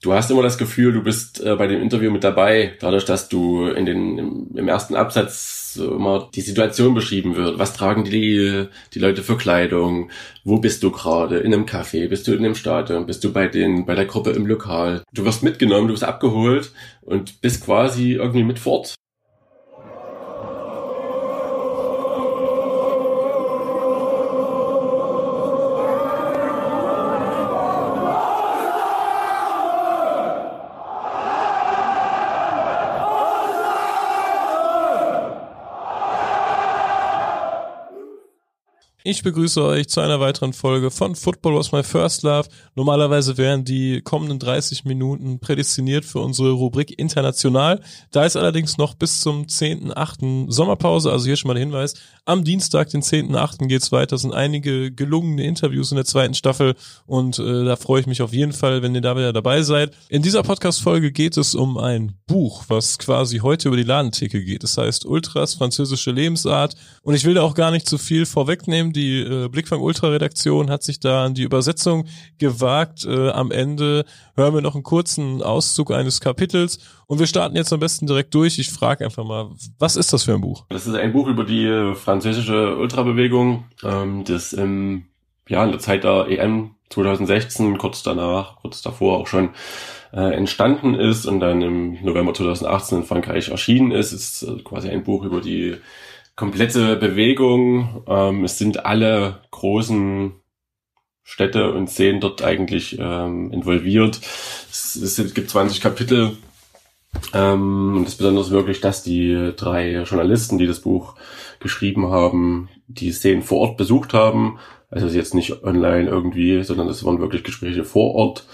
Du hast immer das Gefühl, du bist äh, bei dem Interview mit dabei, dadurch, dass du in den im, im ersten Absatz immer die Situation beschrieben wird. Was tragen die die Leute für Kleidung? Wo bist du gerade? In einem Café? Bist du in einem Stadion? Bist du bei den bei der Gruppe im Lokal? Du wirst mitgenommen, du wirst abgeholt und bist quasi irgendwie mit fort. Ich begrüße euch zu einer weiteren Folge von Football Was My First Love. Normalerweise wären die kommenden 30 Minuten prädestiniert für unsere Rubrik International. Da ist allerdings noch bis zum 10.8. Sommerpause, also hier schon mal der Hinweis. Am Dienstag, den 10.8. geht's weiter. Es sind einige gelungene Interviews in der zweiten Staffel und äh, da freue ich mich auf jeden Fall, wenn ihr da wieder dabei seid. In dieser Podcast-Folge geht es um ein Buch, was quasi heute über die Ladentheke geht. Das heißt Ultras, französische Lebensart. Und ich will da auch gar nicht zu viel vorwegnehmen die äh, Blickfang Ultra Redaktion hat sich da an die Übersetzung gewagt. Äh, am Ende hören wir noch einen kurzen Auszug eines Kapitels und wir starten jetzt am besten direkt durch. Ich frage einfach mal, was ist das für ein Buch? Das ist ein Buch über die äh, französische Ultrabewegung, ähm, das im, ja, in der Zeit der EM 2016, kurz danach, kurz davor auch schon äh, entstanden ist und dann im November 2018 in Frankreich erschienen ist. Es ist äh, quasi ein Buch über die komplette Bewegung. Ähm, es sind alle großen Städte und Szenen dort eigentlich ähm, involviert. Es, es, gibt 20 Kapitel. Ähm, und das Besondere ist wirklich, dass die drei Journalisten, die das Buch geschrieben haben, die Szenen vor Ort besucht haben. Also jetzt nicht online irgendwie, sondern das waren wirklich Gespräche vor Ort.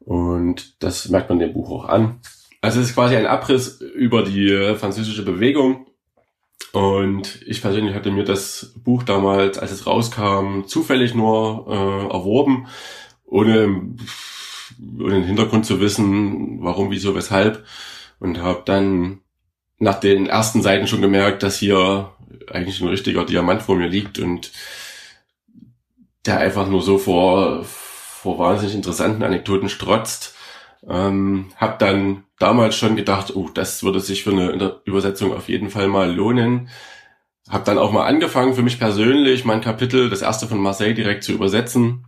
Und das merkt man dem Buch auch an. Also es ist quasi ein Abriss über die französische Bewegung und ich persönlich hatte mir das Buch damals, als es rauskam, zufällig nur äh, erworben, ohne, ohne den Hintergrund zu wissen, warum, wieso, weshalb. Und habe dann nach den ersten Seiten schon gemerkt, dass hier eigentlich ein richtiger Diamant vor mir liegt und der einfach nur so vor, vor wahnsinnig interessanten Anekdoten strotzt. Ähm, hab dann damals schon gedacht, oh, das würde sich für eine Übersetzung auf jeden Fall mal lohnen. Hab dann auch mal angefangen, für mich persönlich mein Kapitel, das erste von Marseille, direkt zu übersetzen.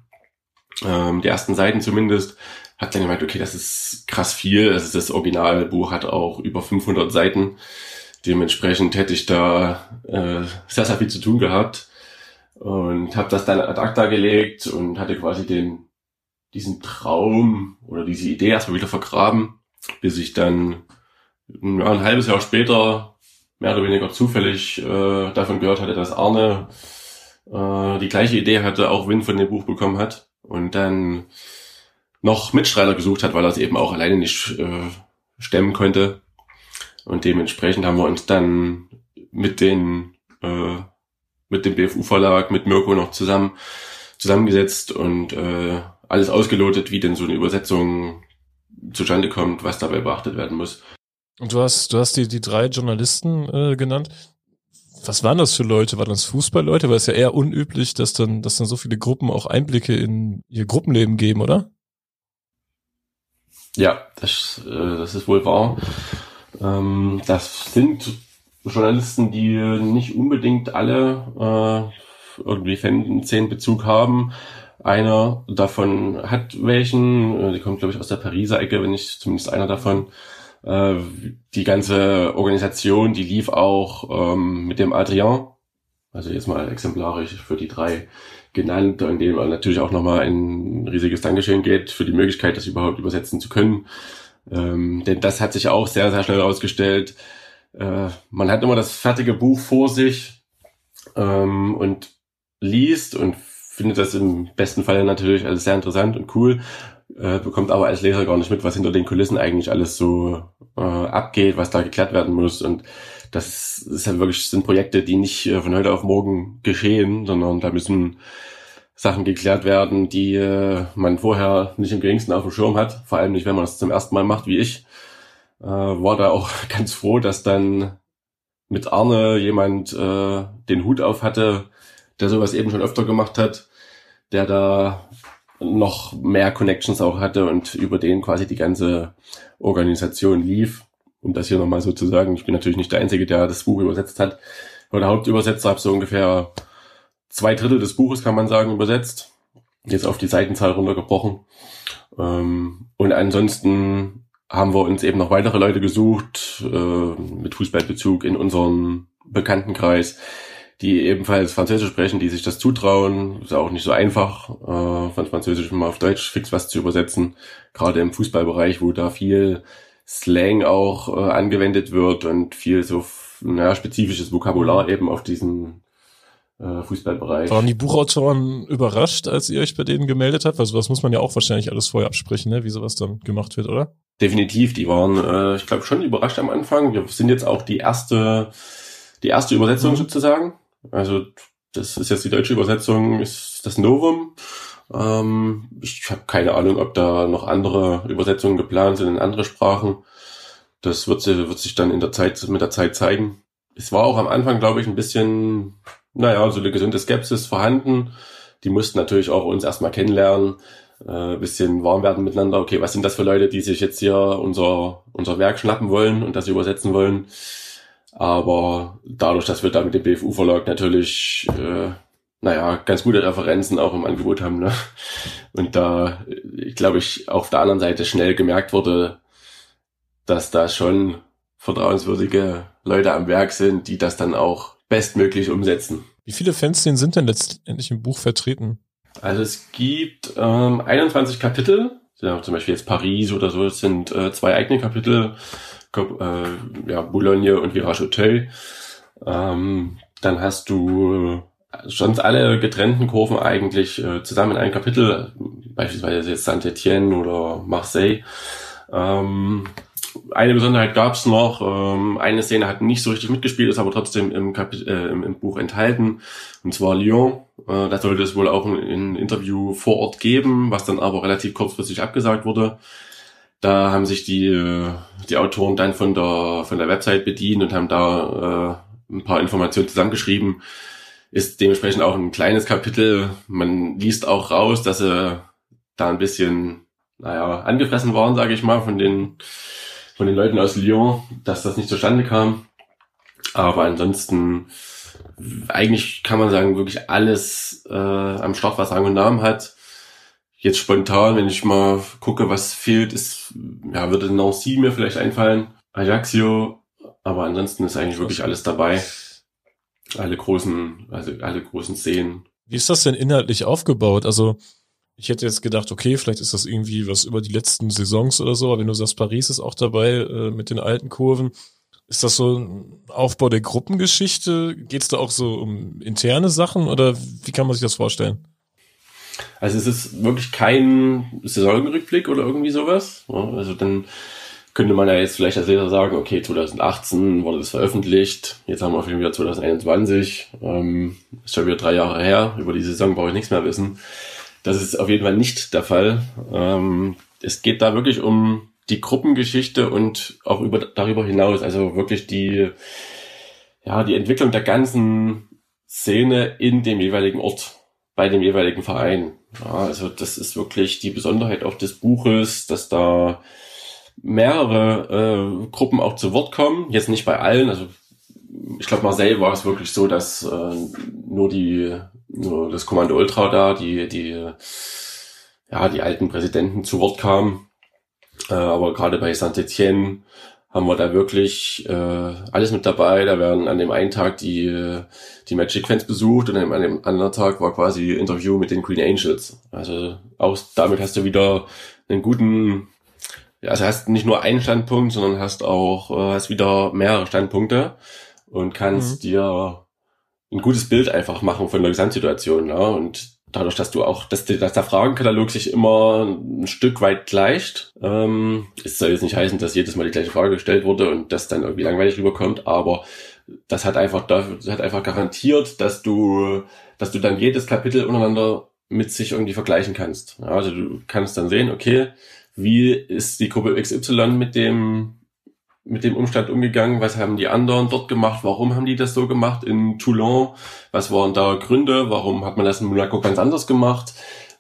Ähm, die ersten Seiten zumindest. Hab dann gemeint, okay, das ist krass viel. Das, ist das Originalbuch hat auch über 500 Seiten. Dementsprechend hätte ich da äh, sehr, sehr viel zu tun gehabt. Und habe das dann ad acta gelegt und hatte quasi den diesen Traum oder diese Idee erstmal wieder vergraben, bis ich dann ja, ein halbes Jahr später mehr oder weniger zufällig äh, davon gehört hatte, dass Arne äh, die gleiche Idee hatte, auch Win von dem Buch bekommen hat und dann noch Mitstreiter gesucht hat, weil er es eben auch alleine nicht äh, stemmen konnte. Und dementsprechend haben wir uns dann mit den äh, mit dem BFU-Verlag, mit Mirko noch zusammen zusammengesetzt und äh, alles ausgelotet, wie denn so eine Übersetzung zustande kommt, was dabei beachtet werden muss. Und du hast, du hast die, die drei Journalisten äh, genannt. Was waren das für Leute? Waren das Fußballleute? Weil es ja eher unüblich, dass dann, dass dann so viele Gruppen auch Einblicke in ihr Gruppenleben geben, oder? Ja, das, äh, das ist wohl wahr. Ähm, das sind Journalisten, die nicht unbedingt alle äh, irgendwie Fan-Bezug haben, einer davon hat welchen, äh, die kommt glaube ich aus der Pariser Ecke, wenn nicht zumindest einer davon. Äh, die ganze Organisation, die lief auch ähm, mit dem Adrien, also jetzt mal exemplarisch für die drei genannt, in dem natürlich auch nochmal ein riesiges Dankeschön geht für die Möglichkeit, das überhaupt übersetzen zu können. Ähm, denn das hat sich auch sehr, sehr schnell herausgestellt. Äh, man hat immer das fertige Buch vor sich ähm, und liest und findet das im besten Fall natürlich alles sehr interessant und cool, äh, bekommt aber als Leser gar nicht mit, was hinter den Kulissen eigentlich alles so äh, abgeht, was da geklärt werden muss. Und das ist halt wirklich sind Projekte, die nicht äh, von heute auf morgen geschehen, sondern da müssen Sachen geklärt werden, die äh, man vorher nicht im geringsten auf dem Schirm hat. Vor allem nicht, wenn man das zum ersten Mal macht, wie ich. Äh, war da auch ganz froh, dass dann mit Arne jemand äh, den Hut auf hatte, der sowas eben schon öfter gemacht hat, der da noch mehr Connections auch hatte und über den quasi die ganze Organisation lief. Um das hier nochmal so zu sagen, ich bin natürlich nicht der Einzige, der das Buch übersetzt hat. Oder Hauptübersetzer habe so ungefähr zwei Drittel des Buches, kann man sagen, übersetzt. Jetzt auf die Seitenzahl runtergebrochen. Ähm, und ansonsten haben wir uns eben noch weitere Leute gesucht, äh, mit Fußballbezug in unserem Bekanntenkreis, die ebenfalls Französisch sprechen, die sich das zutrauen. Ist auch nicht so einfach, äh, von Französisch mal auf Deutsch fix was zu übersetzen. Gerade im Fußballbereich, wo da viel Slang auch äh, angewendet wird und viel so naja, spezifisches Vokabular eben auf diesen äh, Fußballbereich. Waren die Buchautoren überrascht, als ihr euch bei denen gemeldet habt? Also was muss man ja auch wahrscheinlich alles vorher absprechen, ne? wie sowas dann gemacht wird, oder? Definitiv, die waren, äh, ich glaube, schon überrascht am Anfang. Wir sind jetzt auch die erste, die erste Übersetzung mhm. sozusagen. Also das ist jetzt die deutsche Übersetzung, ist das Novum. Ähm, ich habe keine Ahnung, ob da noch andere Übersetzungen geplant sind in andere Sprachen. Das wird, wird sich dann in der Zeit, mit der Zeit zeigen. Es war auch am Anfang, glaube ich, ein bisschen, naja, so eine gesunde Skepsis vorhanden. Die mussten natürlich auch uns erstmal kennenlernen, äh, bisschen warm werden miteinander. Okay, was sind das für Leute, die sich jetzt hier unser, unser Werk schnappen wollen und das übersetzen wollen? Aber dadurch, dass wir da mit dem BFU-Verlag natürlich, äh, naja, ganz gute Referenzen auch im Angebot haben, ne? Und da, glaube ich, auf der anderen Seite schnell gemerkt wurde, dass da schon vertrauenswürdige Leute am Werk sind, die das dann auch bestmöglich umsetzen. Wie viele Fanszenen sind denn letztendlich im Buch vertreten? Also es gibt ähm, 21 Kapitel, ja, zum Beispiel jetzt Paris oder so, es sind äh, zwei eigene Kapitel äh, ja, Boulogne und Virage Hotel. Ähm, dann hast du sonst alle getrennten Kurven eigentlich äh, zusammen in einem Kapitel, beispielsweise jetzt Saint-Etienne oder Marseille. Ähm, eine Besonderheit gab es noch, ähm, eine Szene hat nicht so richtig mitgespielt, ist aber trotzdem im, Kapi äh, im, im, Buch enthalten, und zwar Lyon. Äh, da sollte es wohl auch ein, ein, Interview vor Ort geben, was dann aber relativ kurzfristig abgesagt wurde. Da haben sich die, die Autoren dann von der, von der Website bedient und haben da äh, ein paar Informationen zusammengeschrieben. Ist dementsprechend auch ein kleines Kapitel. Man liest auch raus, dass sie da ein bisschen, naja, angefressen waren, sage ich mal, von den, von den Leuten aus Lyon, dass das nicht zustande kam. Aber ansonsten, eigentlich kann man sagen, wirklich alles äh, am Start, was Rang und Namen hat. Jetzt spontan, wenn ich mal gucke, was fehlt, ist, ja, würde Nancy mir vielleicht einfallen, Ajaxio, aber ansonsten ist eigentlich wirklich alles dabei. Alle großen, also alle großen Szenen. Wie ist das denn inhaltlich aufgebaut? Also, ich hätte jetzt gedacht, okay, vielleicht ist das irgendwie was über die letzten Saisons oder so, aber wenn du sagst, Paris ist auch dabei äh, mit den alten Kurven, ist das so ein Aufbau der Gruppengeschichte? Geht es da auch so um interne Sachen oder wie kann man sich das vorstellen? Also es ist wirklich kein Saisonrückblick oder irgendwie sowas. Also dann könnte man ja jetzt vielleicht als Leser sagen, okay, 2018 wurde das veröffentlicht, jetzt haben wir auf jeden Fall 2021, ähm, ist schon wieder drei Jahre her, über die Saison brauche ich nichts mehr wissen. Das ist auf jeden Fall nicht der Fall. Ähm, es geht da wirklich um die Gruppengeschichte und auch über, darüber hinaus, also wirklich die, ja, die Entwicklung der ganzen Szene in dem jeweiligen Ort bei dem jeweiligen Verein. Ja, also das ist wirklich die Besonderheit auch des Buches, dass da mehrere äh, Gruppen auch zu Wort kommen. Jetzt nicht bei allen, also ich glaube Marseille war es wirklich so, dass äh, nur die nur das Kommando Ultra da, die die ja die alten Präsidenten zu Wort kamen. Äh, aber gerade bei Saint-Etienne haben wir da wirklich äh, alles mit dabei. Da werden an dem einen Tag die, die Magic Fans besucht und an dem anderen Tag war quasi Interview mit den Queen Angels. Also auch damit hast du wieder einen guten, also hast nicht nur einen Standpunkt, sondern hast auch äh, hast wieder mehrere Standpunkte und kannst mhm. dir ein gutes Bild einfach machen von der Gesamtsituation. Ja? Und dadurch, dass du auch, dass, dass der Fragenkatalog sich immer ein Stück weit gleicht. Ähm, es soll jetzt nicht heißen, dass jedes Mal die gleiche Frage gestellt wurde und das dann irgendwie langweilig rüberkommt, aber das hat einfach, das hat einfach garantiert, dass du, dass du dann jedes Kapitel untereinander mit sich irgendwie vergleichen kannst. Ja, also du kannst dann sehen, okay, wie ist die Gruppe XY mit dem mit dem Umstand umgegangen? Was haben die anderen dort gemacht? Warum haben die das so gemacht in Toulon? Was waren da Gründe? Warum hat man das in Monaco ganz anders gemacht?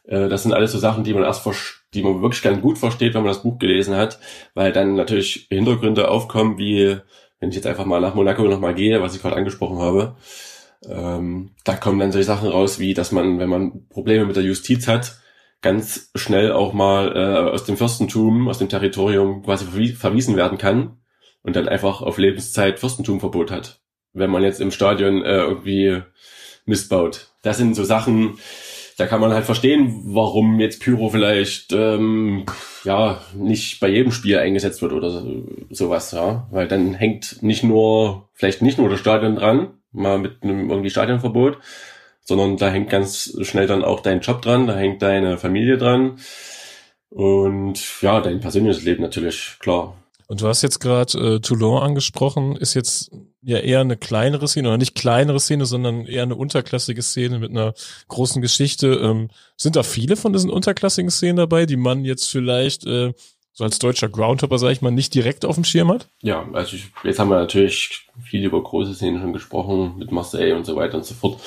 Äh, das sind alles so Sachen, die man erst, die man wirklich ganz gut versteht, wenn man das Buch gelesen hat, weil dann natürlich Hintergründe aufkommen, wie wenn ich jetzt einfach mal nach Monaco nochmal gehe, was ich gerade angesprochen habe, ähm, da kommen dann solche Sachen raus, wie dass man, wenn man Probleme mit der Justiz hat, ganz schnell auch mal äh, aus dem Fürstentum, aus dem Territorium quasi verwiesen werden kann und dann einfach auf Lebenszeit Fürstentumverbot hat, wenn man jetzt im Stadion äh, irgendwie missbaut. Das sind so Sachen, da kann man halt verstehen, warum jetzt Pyro vielleicht ähm, ja nicht bei jedem Spiel eingesetzt wird oder sowas, ja, weil dann hängt nicht nur vielleicht nicht nur das Stadion dran, mal mit einem irgendwie Stadionverbot, sondern da hängt ganz schnell dann auch dein Job dran, da hängt deine Familie dran und ja, dein persönliches Leben natürlich, klar. Und du hast jetzt gerade äh, Toulon angesprochen, ist jetzt ja eher eine kleinere Szene oder nicht kleinere Szene, sondern eher eine unterklassige Szene mit einer großen Geschichte. Ähm, sind da viele von diesen unterklassigen Szenen dabei, die man jetzt vielleicht äh, so als deutscher Groundhopper, sage ich mal, nicht direkt auf dem Schirm hat? Ja, also ich, jetzt haben wir natürlich viel über große Szenen schon gesprochen, mit Marseille und so weiter und so fort.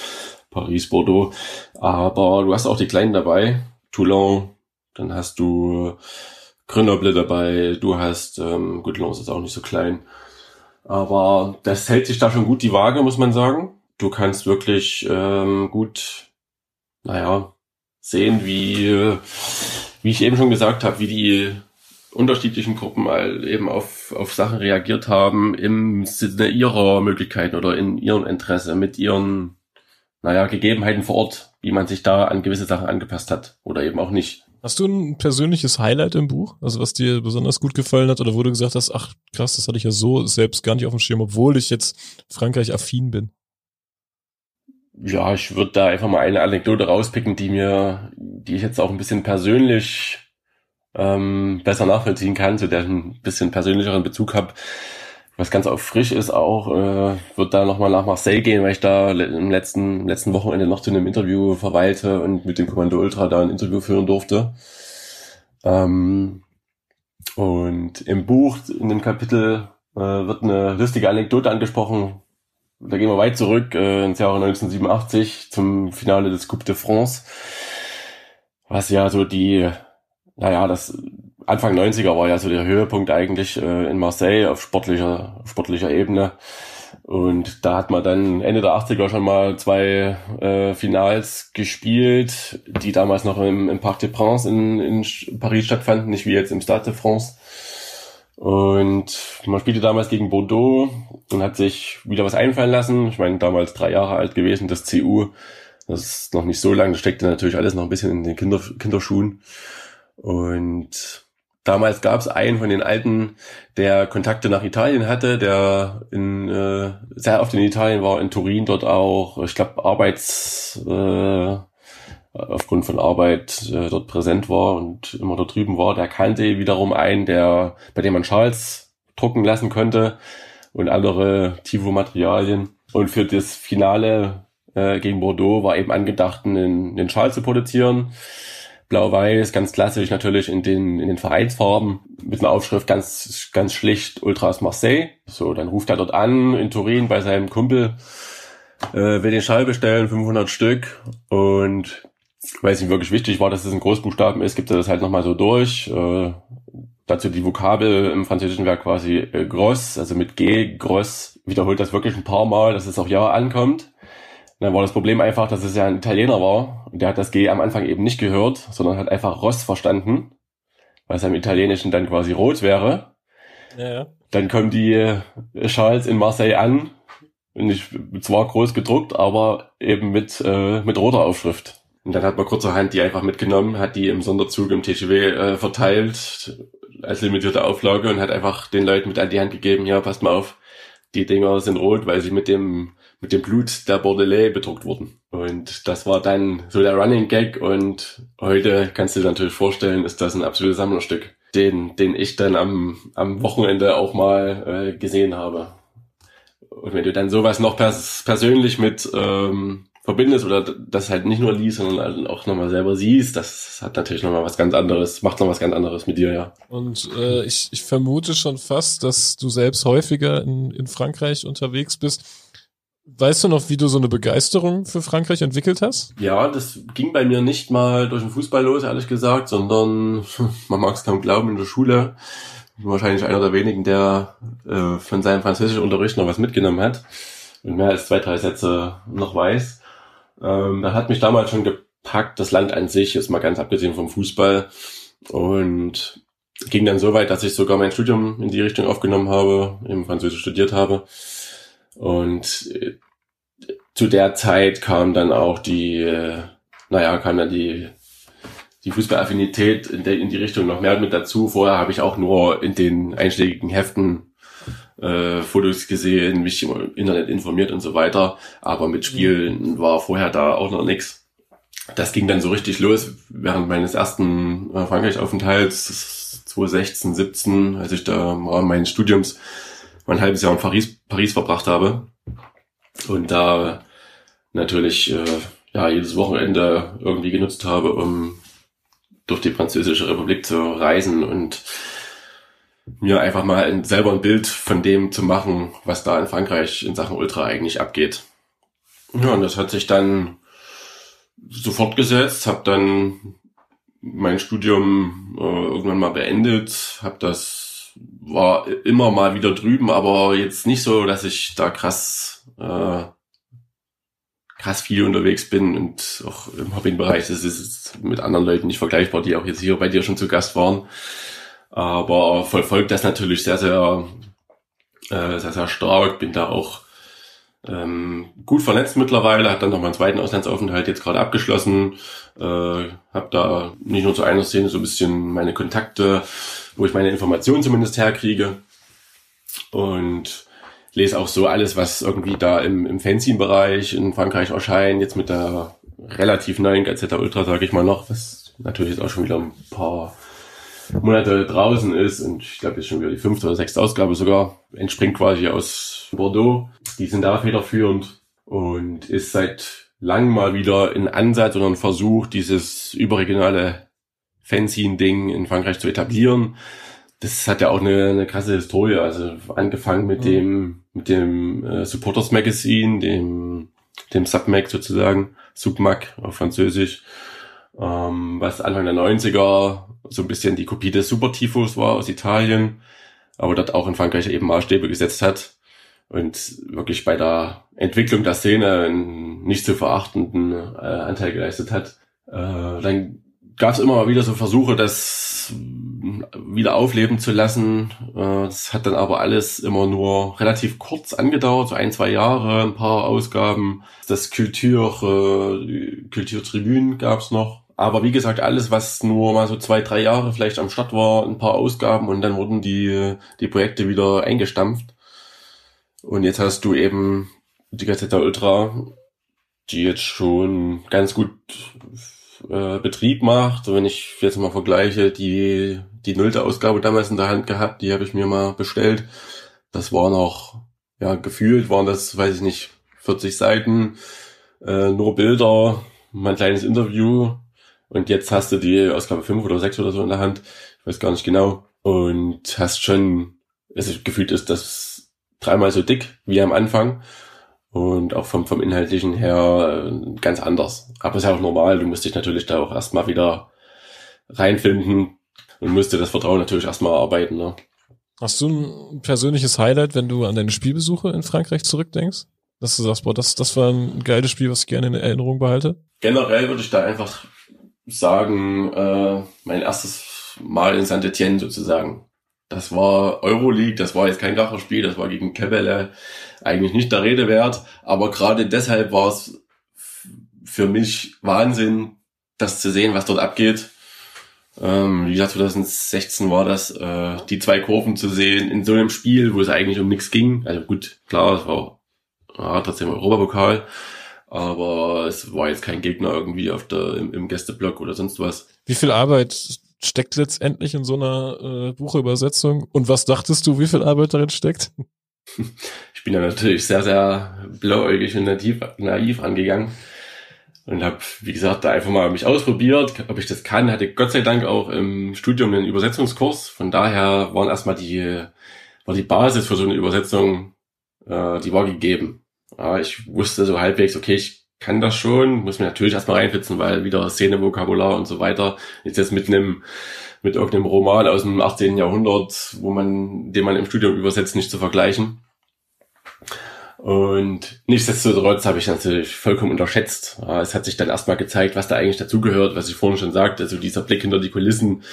Paris, Bordeaux. Aber du hast auch die Kleinen dabei. Toulon, dann hast du Grenoble dabei, du hast, ähm, gut, Lens ist auch nicht so klein. Aber das hält sich da schon gut die Waage, muss man sagen. Du kannst wirklich ähm, gut, naja, sehen, wie, wie ich eben schon gesagt habe, wie die unterschiedlichen Gruppen eben auf, auf Sachen reagiert haben im Sinne ihrer Möglichkeiten oder in ihrem Interesse, mit ihren naja, Gegebenheiten vor Ort, wie man sich da an gewisse Sachen angepasst hat oder eben auch nicht. Hast du ein persönliches Highlight im Buch, also was dir besonders gut gefallen hat oder wo du gesagt hast, ach krass, das hatte ich ja so selbst gar nicht auf dem Schirm, obwohl ich jetzt Frankreich affin bin? Ja, ich würde da einfach mal eine Anekdote rauspicken, die mir, die ich jetzt auch ein bisschen persönlich ähm, besser nachvollziehen kann, zu der ich ein bisschen persönlicheren Bezug habe was ganz auch frisch ist auch, äh, wird da nochmal nach Marseille gehen, weil ich da im letzten, letzten Wochenende noch zu einem Interview verweilte und mit dem Kommando Ultra da ein Interview führen durfte. Ähm, und im Buch, in dem Kapitel, äh, wird eine lustige Anekdote angesprochen. Da gehen wir weit zurück, äh, ins Jahr 1987 zum Finale des Coupe de France. Was ja so die, naja, das Anfang 90er war ja so der Höhepunkt eigentlich äh, in Marseille auf sportlicher, sportlicher Ebene. Und da hat man dann Ende der 80er schon mal zwei äh, Finals gespielt, die damals noch im, im Parc des Princes in, in Paris stattfanden, nicht wie jetzt im Stade de France. Und man spielte damals gegen Bordeaux und hat sich wieder was einfallen lassen. Ich meine, damals drei Jahre alt gewesen, das CU. Das ist noch nicht so lang, das steckte natürlich alles noch ein bisschen in den Kinder, Kinderschuhen. Und Damals gab es einen von den Alten, der Kontakte nach Italien hatte, der in, äh, sehr oft in Italien war, in Turin dort auch, ich glaube, Arbeits, äh, aufgrund von Arbeit äh, dort präsent war und immer dort drüben war. Der kannte wiederum einen, der, bei dem man Schals drucken lassen konnte und andere Tivo-Materialien. Und für das Finale äh, gegen Bordeaux war eben angedacht, einen, einen Schal zu produzieren Blau-Weiß, ganz klassisch natürlich in den, in den Vereinsfarben, mit einer Aufschrift ganz, ganz schlicht Ultras Marseille. So, dann ruft er dort an in Turin bei seinem Kumpel, äh, will den Schall bestellen, 500 Stück und weil es ihm wirklich wichtig war, dass es in Großbuchstaben ist, gibt er das halt nochmal so durch. Äh, dazu die Vokabel im französischen Werk quasi äh, gross, also mit G, gross, wiederholt das wirklich ein paar Mal, dass es auch ja ankommt dann war das Problem einfach, dass es ja ein Italiener war und der hat das G am Anfang eben nicht gehört, sondern hat einfach Ross verstanden, weil es im Italienischen dann quasi rot wäre. Ja, ja. Dann kommen die äh, Schals in Marseille an, nicht zwar groß gedruckt, aber eben mit, äh, mit roter Aufschrift. Und dann hat man kurzerhand die einfach mitgenommen, hat die im Sonderzug im TGW äh, verteilt als limitierte Auflage und hat einfach den Leuten mit an die Hand gegeben, ja, passt mal auf, die Dinger sind rot, weil sie mit dem mit dem Blut der Bordelais bedruckt wurden. Und das war dann so der Running Gag und heute kannst du dir natürlich vorstellen, ist das ein absolutes Sammlerstück, den, den ich dann am, am Wochenende auch mal äh, gesehen habe. Und wenn du dann sowas noch pers persönlich mit ähm, verbindest oder das halt nicht nur liest, sondern halt auch nochmal selber siehst, das hat natürlich nochmal was ganz anderes, macht noch was ganz anderes mit dir, ja. Und äh, ich, ich vermute schon fast, dass du selbst häufiger in, in Frankreich unterwegs bist Weißt du noch, wie du so eine Begeisterung für Frankreich entwickelt hast? Ja, das ging bei mir nicht mal durch den Fußball los, ehrlich gesagt, sondern man mag es kaum glauben, in der Schule. Wahrscheinlich einer der wenigen, der äh, von seinem französischen Unterricht noch was mitgenommen hat und mehr als zwei, drei Sätze noch weiß. Ähm, da hat mich damals schon gepackt, das Land an sich, ist mal ganz abgesehen vom Fußball. Und ging dann so weit, dass ich sogar mein Studium in die Richtung aufgenommen habe, im Französisch studiert habe. Und äh, zu der Zeit kam dann auch die, äh, naja, kam dann die, die Fußballaffinität in, der, in die Richtung noch mehr mit dazu. Vorher habe ich auch nur in den einschlägigen Heften äh, Fotos gesehen, mich im Internet informiert und so weiter. Aber mit Spielen war vorher da auch noch nichts. Das ging dann so richtig los während meines ersten äh, Frankreich-Aufenthalts 2016, 17, als ich da im Rahmen meines Studiums mein halbes Jahr in Paris, Paris verbracht habe. Und da natürlich äh, ja jedes Wochenende irgendwie genutzt habe, um durch die Französische Republik zu reisen und mir einfach mal ein, selber ein Bild von dem zu machen, was da in Frankreich in Sachen Ultra eigentlich abgeht. Ja, und das hat sich dann so fortgesetzt, habe dann mein Studium äh, irgendwann mal beendet, habe das war immer mal wieder drüben, aber jetzt nicht so, dass ich da krass äh, krass viel unterwegs bin und auch im Hobbybereich das ist mit anderen Leuten nicht vergleichbar, die auch jetzt hier bei dir schon zu Gast waren. Aber verfolgt das natürlich sehr, sehr, äh, sehr, sehr stark. Bin da auch ähm, gut vernetzt mittlerweile, habe dann noch meinen zweiten Auslandsaufenthalt jetzt gerade abgeschlossen, äh, habe da nicht nur zu einer Szene so ein bisschen meine Kontakte, wo ich meine Informationen zumindest herkriege und lese auch so alles, was irgendwie da im, im Fanzine-Bereich in Frankreich erscheint, jetzt mit der relativ neuen Gazetta Ultra, sage ich mal noch, was natürlich jetzt auch schon wieder ein paar Monate draußen ist und ich glaube, jetzt schon wieder die fünfte oder sechste Ausgabe sogar, entspringt quasi aus Bordeaux. Die sind da federführend und ist seit langem mal wieder ein Ansatz oder ein Versuch, dieses überregionale Fanzine-Ding in Frankreich zu etablieren. Das hat ja auch eine, eine krasse Historie, also angefangen mit mhm. dem mit dem äh, Supporters Magazine, dem dem Submag sozusagen, Submag auf Französisch, ähm, was Anfang der 90er so ein bisschen die Kopie des Super Tifos war aus Italien, aber dort auch in Frankreich eben Maßstäbe gesetzt hat und wirklich bei der Entwicklung der Szene einen nicht zu verachtenden äh, Anteil geleistet hat. Äh, dann gab es immer mal wieder so Versuche, das wieder aufleben zu lassen. Äh, das hat dann aber alles immer nur relativ kurz angedauert, so ein, zwei Jahre, ein paar Ausgaben. Das Kultur, äh, Kulturtribünen gab es noch aber wie gesagt, alles, was nur mal so zwei, drei Jahre vielleicht am Start war, ein paar Ausgaben und dann wurden die, die Projekte wieder eingestampft. Und jetzt hast du eben die Gazetta Ultra, die jetzt schon ganz gut äh, Betrieb macht. Wenn ich jetzt mal vergleiche, die, die nullte Ausgabe damals in der Hand gehabt, die habe ich mir mal bestellt. Das war noch, ja, gefühlt waren das, weiß ich nicht, 40 Seiten, äh, nur Bilder, mein kleines Interview und jetzt hast du die Ausgabe 5 oder 6 oder so in der Hand. Ich weiß gar nicht genau. Und hast schon, es gefühlt ist das dreimal so dick wie am Anfang. Und auch vom, vom Inhaltlichen her äh, ganz anders. Aber ist ja auch normal. Du musst dich natürlich da auch erstmal wieder reinfinden und musst dir das Vertrauen natürlich erstmal erarbeiten. Ne? Hast du ein persönliches Highlight, wenn du an deine Spielbesuche in Frankreich zurückdenkst? Dass du sagst, boah, das, das war ein geiles Spiel, was ich gerne in Erinnerung behalte? Generell würde ich da einfach sagen, äh, mein erstes Mal in Saint-Etienne sozusagen. Das war Euroleague, das war jetzt kein Gacherspiel, das war gegen Kebele eigentlich nicht der Rede wert, aber gerade deshalb war es für mich Wahnsinn, das zu sehen, was dort abgeht. Ähm, wie gesagt, 2016 war das, äh, die zwei Kurven zu sehen in so einem Spiel, wo es eigentlich um nichts ging. Also gut, klar, es war ja, trotzdem Europapokal, aber es war jetzt kein Gegner irgendwie auf der, im, im Gästeblock oder sonst was. Wie viel Arbeit steckt letztendlich in so einer äh, Buchübersetzung? Und was dachtest du, wie viel Arbeit darin steckt? Ich bin ja natürlich sehr, sehr blauäugig und naiv, naiv angegangen und habe, wie gesagt, da einfach mal mich ausprobiert, ob ich das kann. Hatte Gott sei Dank auch im Studium einen Übersetzungskurs. Von daher waren erstmal die, war die Basis für so eine Übersetzung, äh, die war gegeben. Ja, ich wusste so halbwegs, okay, ich kann das schon, muss mir natürlich erstmal reinfitzen, weil wieder Szenevokabular und so weiter. Ist jetzt mit einem mit irgendeinem Roman aus dem 18. Jahrhundert, wo man, den man im Studium übersetzt, nicht zu vergleichen. Und nichtsdestotrotz habe ich natürlich vollkommen unterschätzt. Es hat sich dann erstmal gezeigt, was da eigentlich dazugehört, was ich vorhin schon sagte, also dieser Blick hinter die Kulissen,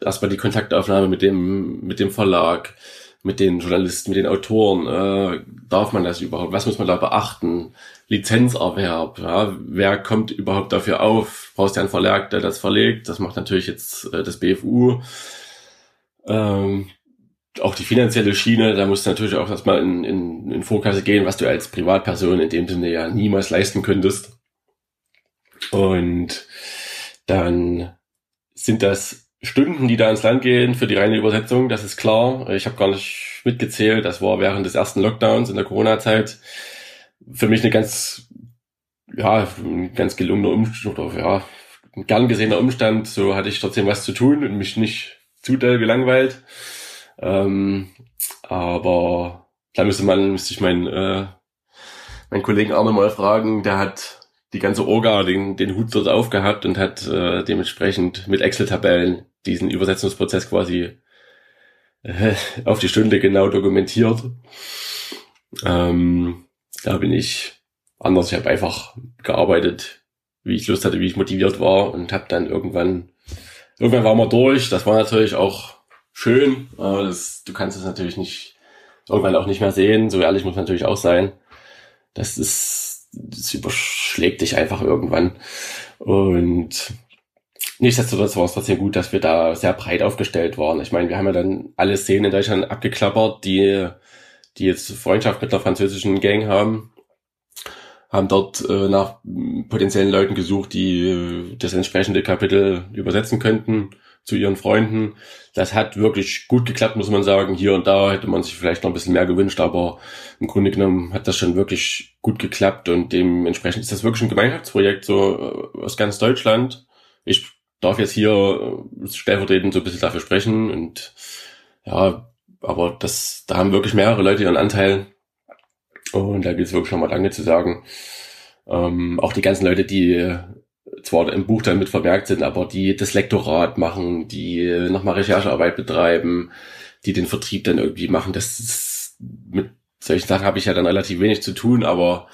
erstmal die Kontaktaufnahme mit dem, mit dem Verlag, mit den Journalisten, mit den Autoren, äh, darf man das überhaupt? Was muss man da beachten? Lizenzerwerb, ja, wer kommt überhaupt dafür auf? Brauchst du einen Verlag, der das verlegt? Das macht natürlich jetzt äh, das BFU. Ähm, auch die finanzielle Schiene, da musst du natürlich auch erstmal in, in, in Vorkasse gehen, was du als Privatperson in dem Sinne ja niemals leisten könntest. Und dann sind das Stunden, die da ins Land gehen für die reine Übersetzung, das ist klar. Ich habe gar nicht mitgezählt, das war während des ersten Lockdowns in der Corona-Zeit für mich eine ganz, ja, ein ganz gelungener Umstand, oder ja, ein gern gesehener Umstand. So hatte ich trotzdem was zu tun und mich nicht zu doll gelangweilt. Ähm, aber da müsste man, müsste ich meinen, äh, meinen Kollegen Arne mal fragen, der hat die ganze Orga, den, den Hut dort aufgehabt und hat äh, dementsprechend mit Excel-Tabellen diesen Übersetzungsprozess quasi äh, auf die Stunde genau dokumentiert. Ähm, da bin ich anders. Ich habe einfach gearbeitet, wie ich Lust hatte, wie ich motiviert war und habe dann irgendwann, irgendwann waren wir durch. Das war natürlich auch schön. Aber das, du kannst es natürlich nicht irgendwann auch nicht mehr sehen. So ehrlich muss man natürlich auch sein. Das ist, das überschlägt dich einfach irgendwann. Und nichtsdestotrotz war es trotzdem gut, dass wir da sehr breit aufgestellt waren. Ich meine, wir haben ja dann alle Szenen in Deutschland abgeklappert, die, die jetzt Freundschaft mit der französischen Gang haben haben dort äh, nach potenziellen Leuten gesucht, die äh, das entsprechende Kapitel übersetzen könnten zu ihren Freunden. Das hat wirklich gut geklappt, muss man sagen. Hier und da hätte man sich vielleicht noch ein bisschen mehr gewünscht, aber im Grunde genommen hat das schon wirklich gut geklappt und dementsprechend ist das wirklich ein Gemeinschaftsprojekt so äh, aus ganz Deutschland. Ich darf jetzt hier äh, stellvertretend so ein bisschen dafür sprechen und ja, aber das, da haben wirklich mehrere Leute ihren Anteil und da gilt es wirklich schon mal Danke zu sagen. Ähm, auch die ganzen Leute, die zwar im Buch dann mit vermerkt sind, aber die das Lektorat machen, die nochmal Recherchearbeit betreiben, die den Vertrieb dann irgendwie machen, das ist, mit solchen Sachen habe ich ja dann relativ wenig zu tun, aber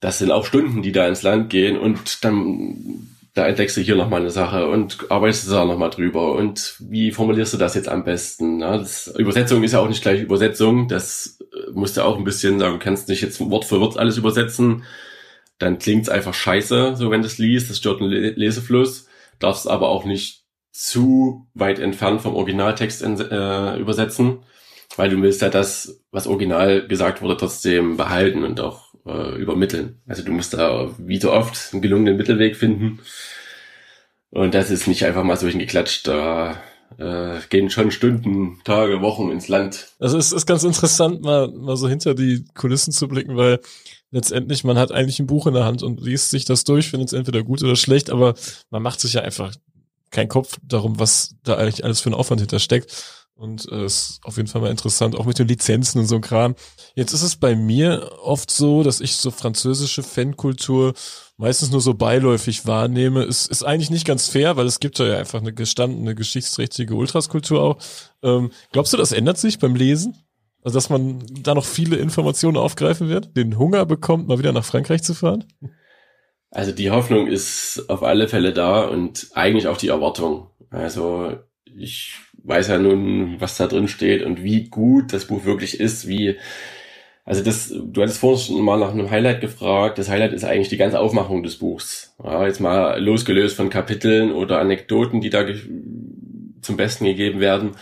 das sind auch Stunden, die da ins Land gehen und dann da entdeckst du hier nochmal eine Sache und arbeitest da nochmal drüber. Und wie formulierst du das jetzt am besten? Ja, das, Übersetzung ist ja auch nicht gleich Übersetzung, das musst du auch ein bisschen sagen, du kannst nicht jetzt Wort für Wort alles übersetzen, dann klingt's einfach scheiße, so wenn du es liest, das stört den Lesefluss, darfst aber auch nicht zu weit entfernt vom Originaltext äh, übersetzen, weil du willst ja das, was original gesagt wurde, trotzdem behalten und auch äh, übermitteln. Also du musst da wie so oft einen gelungenen Mittelweg finden. Und das ist nicht einfach mal so hingeklatscht, da äh, gehen schon Stunden, Tage, Wochen ins Land. Also es ist ganz interessant, mal, mal so hinter die Kulissen zu blicken, weil letztendlich, man hat eigentlich ein Buch in der Hand und liest sich das durch, findet es entweder gut oder schlecht, aber man macht sich ja einfach keinen Kopf darum, was da eigentlich alles für ein Aufwand hintersteckt. Und äh, ist auf jeden Fall mal interessant, auch mit den Lizenzen und so Kram. Jetzt ist es bei mir oft so, dass ich so französische Fankultur meistens nur so beiläufig wahrnehme. Es ist eigentlich nicht ganz fair, weil es gibt ja einfach eine gestandene, geschichtsträchtige Ultraskultur auch. Ähm, glaubst du, das ändert sich beim Lesen? Also, dass man da noch viele Informationen aufgreifen wird, den Hunger bekommt, mal wieder nach Frankreich zu fahren? Also die Hoffnung ist auf alle Fälle da und eigentlich auch die Erwartung. Also ich weiß ja nun, was da drin steht und wie gut das Buch wirklich ist, wie also das, du hattest vorhin schon mal nach einem Highlight gefragt. Das Highlight ist eigentlich die ganze Aufmachung des Buchs. Ja, jetzt mal losgelöst von Kapiteln oder Anekdoten, die da zum Besten gegeben werden.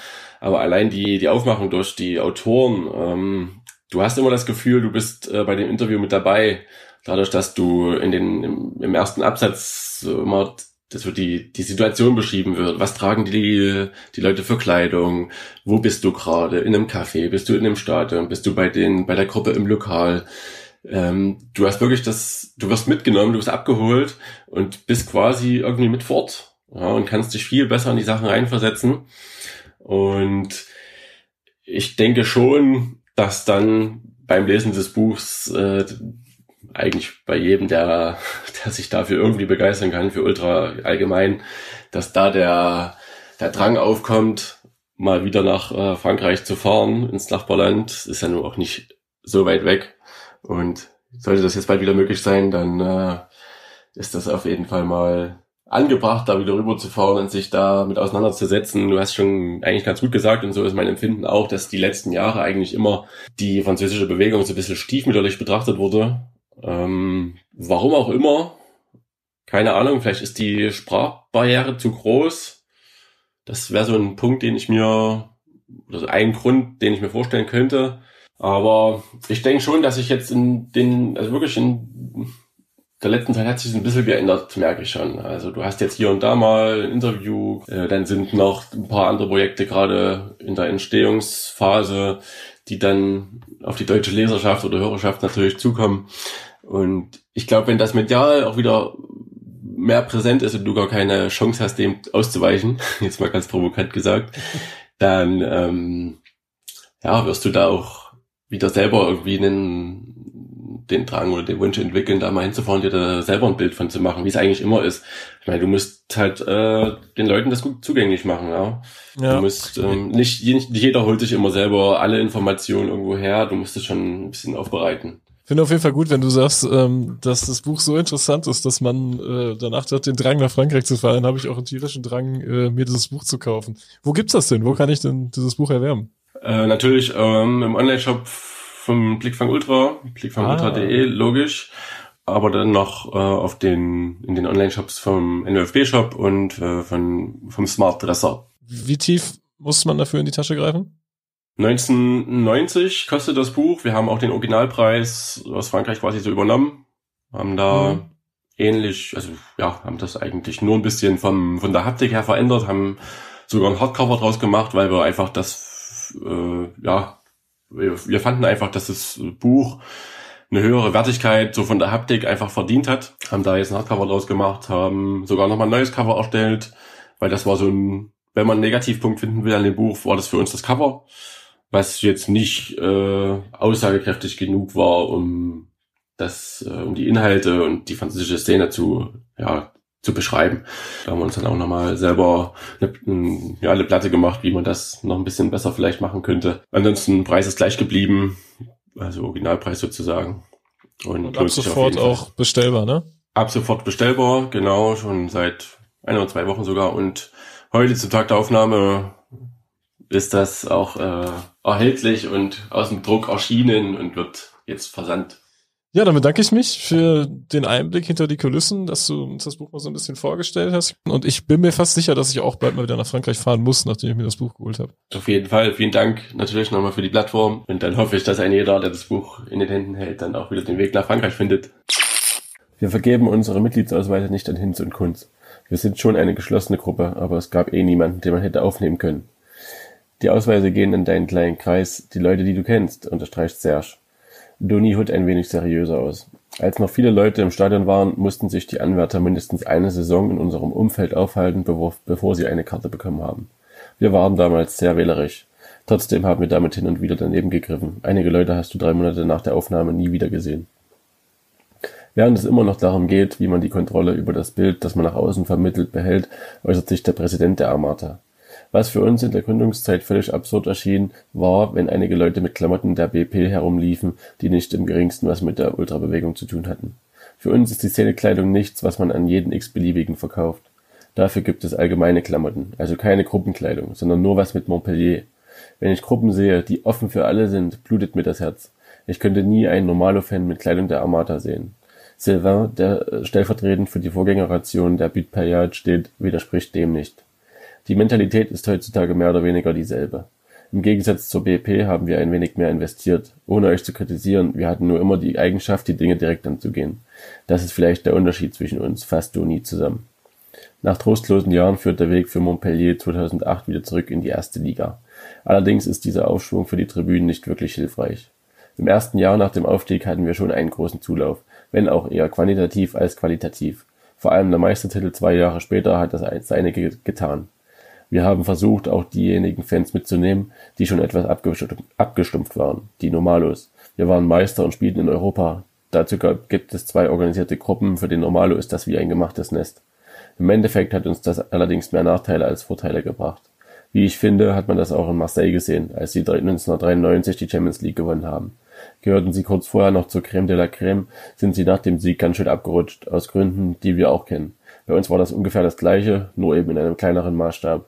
Aber allein die, die Aufmachung durch die Autoren, ähm, du hast immer das Gefühl, du bist äh, bei dem Interview mit dabei. Dadurch, dass du in den, im, im ersten Absatz immer das wird die, die Situation beschrieben wird. Was tragen die, die Leute für Kleidung? Wo bist du gerade? In einem Café? Bist du in einem Stadion? Bist du bei den, bei der Gruppe im Lokal? Ähm, du hast wirklich das, du wirst mitgenommen, du wirst abgeholt und bist quasi irgendwie mit fort. Ja, und kannst dich viel besser in die Sachen reinversetzen. Und ich denke schon, dass dann beim Lesen des Buchs äh, eigentlich bei jedem, der, der sich dafür irgendwie begeistern kann, für Ultra allgemein, dass da der, der Drang aufkommt, mal wieder nach äh, Frankreich zu fahren, ins Nachbarland, ist ja nur auch nicht so weit weg. Und sollte das jetzt bald wieder möglich sein, dann äh, ist das auf jeden Fall mal angebracht, da wieder rüber zu fahren und sich da mit auseinanderzusetzen. Du hast schon eigentlich ganz gut gesagt und so ist mein Empfinden auch, dass die letzten Jahre eigentlich immer die französische Bewegung so ein bisschen stiefmütterlich betrachtet wurde. Ähm, warum auch immer, keine Ahnung, vielleicht ist die Sprachbarriere zu groß. Das wäre so ein Punkt, den ich mir, oder ein Grund, den ich mir vorstellen könnte. Aber ich denke schon, dass ich jetzt in den, also wirklich in der letzten Zeit hat sich ein bisschen geändert, merke ich schon. Also du hast jetzt hier und da mal ein Interview, äh, dann sind noch ein paar andere Projekte gerade in der Entstehungsphase, die dann auf die deutsche Leserschaft oder Hörerschaft natürlich zukommen. Und ich glaube, wenn das medial auch wieder mehr präsent ist und du gar keine Chance hast, dem auszuweichen, jetzt mal ganz provokant gesagt, dann ähm, ja, wirst du da auch wieder selber irgendwie einen den Drang oder den Wunsch entwickeln, da mal hinzufahren, dir da selber ein Bild von zu machen, wie es eigentlich immer ist. Ich meine, du musst halt äh, den Leuten das gut zugänglich machen, ja. ja. Du musst ähm, nicht, nicht jeder holt sich immer selber alle Informationen irgendwo her, du musst es schon ein bisschen aufbereiten. Finde auf jeden Fall gut, wenn du sagst, ähm, dass das Buch so interessant ist, dass man äh, danach hat den Drang nach Frankreich zu fahren, habe ich auch einen tierischen Drang, äh, mir dieses Buch zu kaufen. Wo gibt's das denn? Wo kann ich denn dieses Buch erwärmen? Äh, natürlich ähm, im Online-Shop vom Blickfang Ultra, blickfangultra.de, ah. logisch. Aber dann noch äh, auf den, in den Online-Shops vom NFB-Shop und äh, von, vom Smart Dresser. Wie tief muss man dafür in die Tasche greifen? 1990 kostet das Buch. Wir haben auch den Originalpreis aus Frankreich quasi so übernommen. Haben da mhm. ähnlich, also ja, haben das eigentlich nur ein bisschen vom, von der Haptik her verändert, haben sogar ein Hardcover draus gemacht, weil wir einfach das, äh, ja, wir, wir fanden einfach, dass das Buch eine höhere Wertigkeit so von der Haptik einfach verdient hat. Haben da jetzt ein Hardcover draus gemacht, haben sogar nochmal ein neues Cover erstellt, weil das war so ein, wenn man einen Negativpunkt finden will an dem Buch, war das für uns das Cover, was jetzt nicht äh, aussagekräftig genug war, um das, äh, um die Inhalte und die französische Szene zu, ja, zu beschreiben. Da haben wir uns dann auch nochmal selber eine, ja, eine Platte gemacht, wie man das noch ein bisschen besser vielleicht machen könnte. Ansonsten Preis ist gleich geblieben, also Originalpreis sozusagen. Und, und ab sofort auch bestellbar, ne? Ab sofort bestellbar, genau, schon seit ein oder zwei Wochen sogar. Und heute zum Tag der Aufnahme ist das auch äh, erhältlich und aus dem Druck erschienen und wird jetzt versandt. Ja, dann bedanke ich mich für den Einblick hinter die Kulissen, dass du uns das Buch mal so ein bisschen vorgestellt hast. Und ich bin mir fast sicher, dass ich auch bald mal wieder nach Frankreich fahren muss, nachdem ich mir das Buch geholt habe. Auf jeden Fall. Vielen Dank natürlich nochmal für die Plattform. Und dann hoffe ich, dass ein jeder, der das Buch in den Händen hält, dann auch wieder den Weg nach Frankreich findet. Wir vergeben unsere Mitgliedsausweise nicht an Hinz und Kunz. Wir sind schon eine geschlossene Gruppe, aber es gab eh niemanden, den man hätte aufnehmen können. Die Ausweise gehen in deinen kleinen Kreis, die Leute, die du kennst, unterstreicht Serge. Doni Hood ein wenig seriöser aus. Als noch viele Leute im Stadion waren, mussten sich die Anwärter mindestens eine Saison in unserem Umfeld aufhalten, bevor sie eine Karte bekommen haben. Wir waren damals sehr wählerisch. Trotzdem haben wir damit hin und wieder daneben gegriffen. Einige Leute hast du drei Monate nach der Aufnahme nie wieder gesehen. Während es immer noch darum geht, wie man die Kontrolle über das Bild, das man nach außen vermittelt, behält, äußert sich der Präsident der Armata. Was für uns in der Gründungszeit völlig absurd erschien, war, wenn einige Leute mit Klamotten der BP herumliefen, die nicht im geringsten was mit der Ultrabewegung zu tun hatten. Für uns ist die Szenekleidung nichts, was man an jeden x-beliebigen verkauft. Dafür gibt es allgemeine Klamotten, also keine Gruppenkleidung, sondern nur was mit Montpellier. Wenn ich Gruppen sehe, die offen für alle sind, blutet mir das Herz. Ich könnte nie einen Normalo-Fan mit Kleidung der Armata sehen. Sylvain, der stellvertretend für die Vorgängeration der Butte Payade steht, widerspricht dem nicht. Die Mentalität ist heutzutage mehr oder weniger dieselbe. Im Gegensatz zur BP haben wir ein wenig mehr investiert. Ohne euch zu kritisieren, wir hatten nur immer die Eigenschaft, die Dinge direkt anzugehen. Das ist vielleicht der Unterschied zwischen uns, fast du nie zusammen. Nach trostlosen Jahren führt der Weg für Montpellier 2008 wieder zurück in die erste Liga. Allerdings ist dieser Aufschwung für die Tribünen nicht wirklich hilfreich. Im ersten Jahr nach dem Aufstieg hatten wir schon einen großen Zulauf, wenn auch eher quantitativ als qualitativ. Vor allem der Meistertitel zwei Jahre später hat das seine getan. Wir haben versucht, auch diejenigen Fans mitzunehmen, die schon etwas abgestumpft waren, die Normalos. Wir waren Meister und spielten in Europa. Dazu gibt es zwei organisierte Gruppen, für den Normalo ist das wie ein gemachtes Nest. Im Endeffekt hat uns das allerdings mehr Nachteile als Vorteile gebracht. Wie ich finde, hat man das auch in Marseille gesehen, als sie 1993 die Champions League gewonnen haben. Gehörten sie kurz vorher noch zur Creme de la Creme, sind sie nach dem Sieg ganz schön abgerutscht, aus Gründen, die wir auch kennen. Bei uns war das ungefähr das gleiche, nur eben in einem kleineren Maßstab.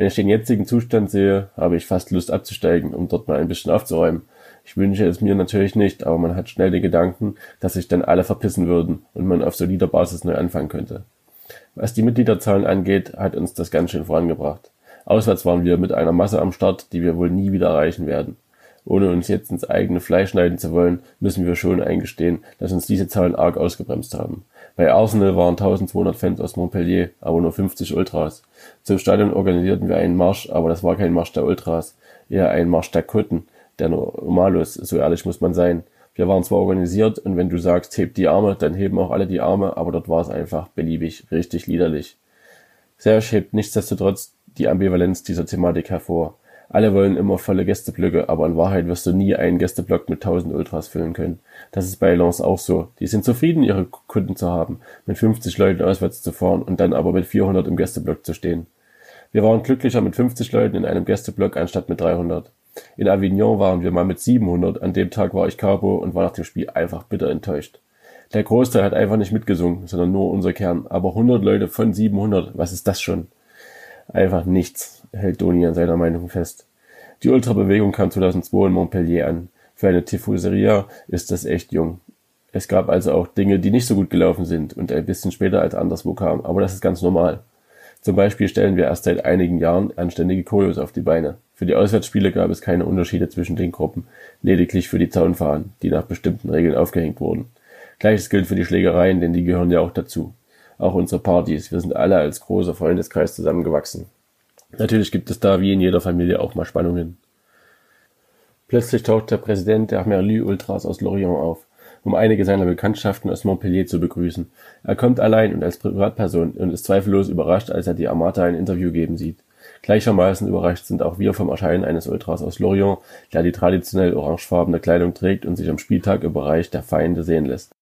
Wenn ich den jetzigen Zustand sehe, habe ich fast Lust abzusteigen, um dort mal ein bisschen aufzuräumen. Ich wünsche es mir natürlich nicht, aber man hat schnell den Gedanken, dass sich dann alle verpissen würden und man auf solider Basis neu anfangen könnte. Was die Mitgliederzahlen angeht, hat uns das ganz schön vorangebracht. Auswärts waren wir mit einer Masse am Start, die wir wohl nie wieder erreichen werden. Ohne uns jetzt ins eigene Fleisch schneiden zu wollen, müssen wir schon eingestehen, dass uns diese Zahlen arg ausgebremst haben. Bei Arsenal waren 1200 Fans aus Montpellier, aber nur 50 Ultras. Zum Stadion organisierten wir einen Marsch, aber das war kein Marsch der Ultras, eher ein Marsch der Kutten, der Normalos, so ehrlich muss man sein. Wir waren zwar organisiert und wenn du sagst, hebt die Arme, dann heben auch alle die Arme, aber dort war es einfach beliebig, richtig liederlich. Serge hebt nichtsdestotrotz die Ambivalenz dieser Thematik hervor. Alle wollen immer volle Gästeblöcke, aber in Wahrheit wirst du nie einen Gästeblock mit 1000 Ultras füllen können. Das ist bei Lens auch so. Die sind zufrieden, ihre Kunden zu haben, mit 50 Leuten auswärts zu fahren und dann aber mit 400 im Gästeblock zu stehen. Wir waren glücklicher mit 50 Leuten in einem Gästeblock anstatt mit 300. In Avignon waren wir mal mit 700, an dem Tag war ich Capo und war nach dem Spiel einfach bitter enttäuscht. Der Großteil hat einfach nicht mitgesungen, sondern nur unser Kern. Aber 100 Leute von 700, was ist das schon? Einfach nichts, hält Doni an seiner Meinung fest. Die Ultrabewegung kam 2002 in Montpellier an. Für eine Tifoseria ist das echt jung. Es gab also auch Dinge, die nicht so gut gelaufen sind und ein bisschen später als anderswo kamen, aber das ist ganz normal. Zum Beispiel stellen wir erst seit einigen Jahren anständige Choreos auf die Beine. Für die Auswärtsspiele gab es keine Unterschiede zwischen den Gruppen, lediglich für die Zaunfahnen, die nach bestimmten Regeln aufgehängt wurden. Gleiches gilt für die Schlägereien, denn die gehören ja auch dazu. Auch unsere Partys, wir sind alle als großer Freundeskreis zusammengewachsen. Natürlich gibt es da wie in jeder Familie auch mal Spannungen. Plötzlich taucht der Präsident der Merlu Ultras aus Lorient auf um einige seiner Bekanntschaften aus Montpellier zu begrüßen. Er kommt allein und als Privatperson und ist zweifellos überrascht, als er die Armata ein Interview geben sieht. Gleichermaßen überrascht sind auch wir vom Erscheinen eines Ultras aus Lorient, der die traditionell orangefarbene Kleidung trägt und sich am Spieltag im Bereich der Feinde sehen lässt.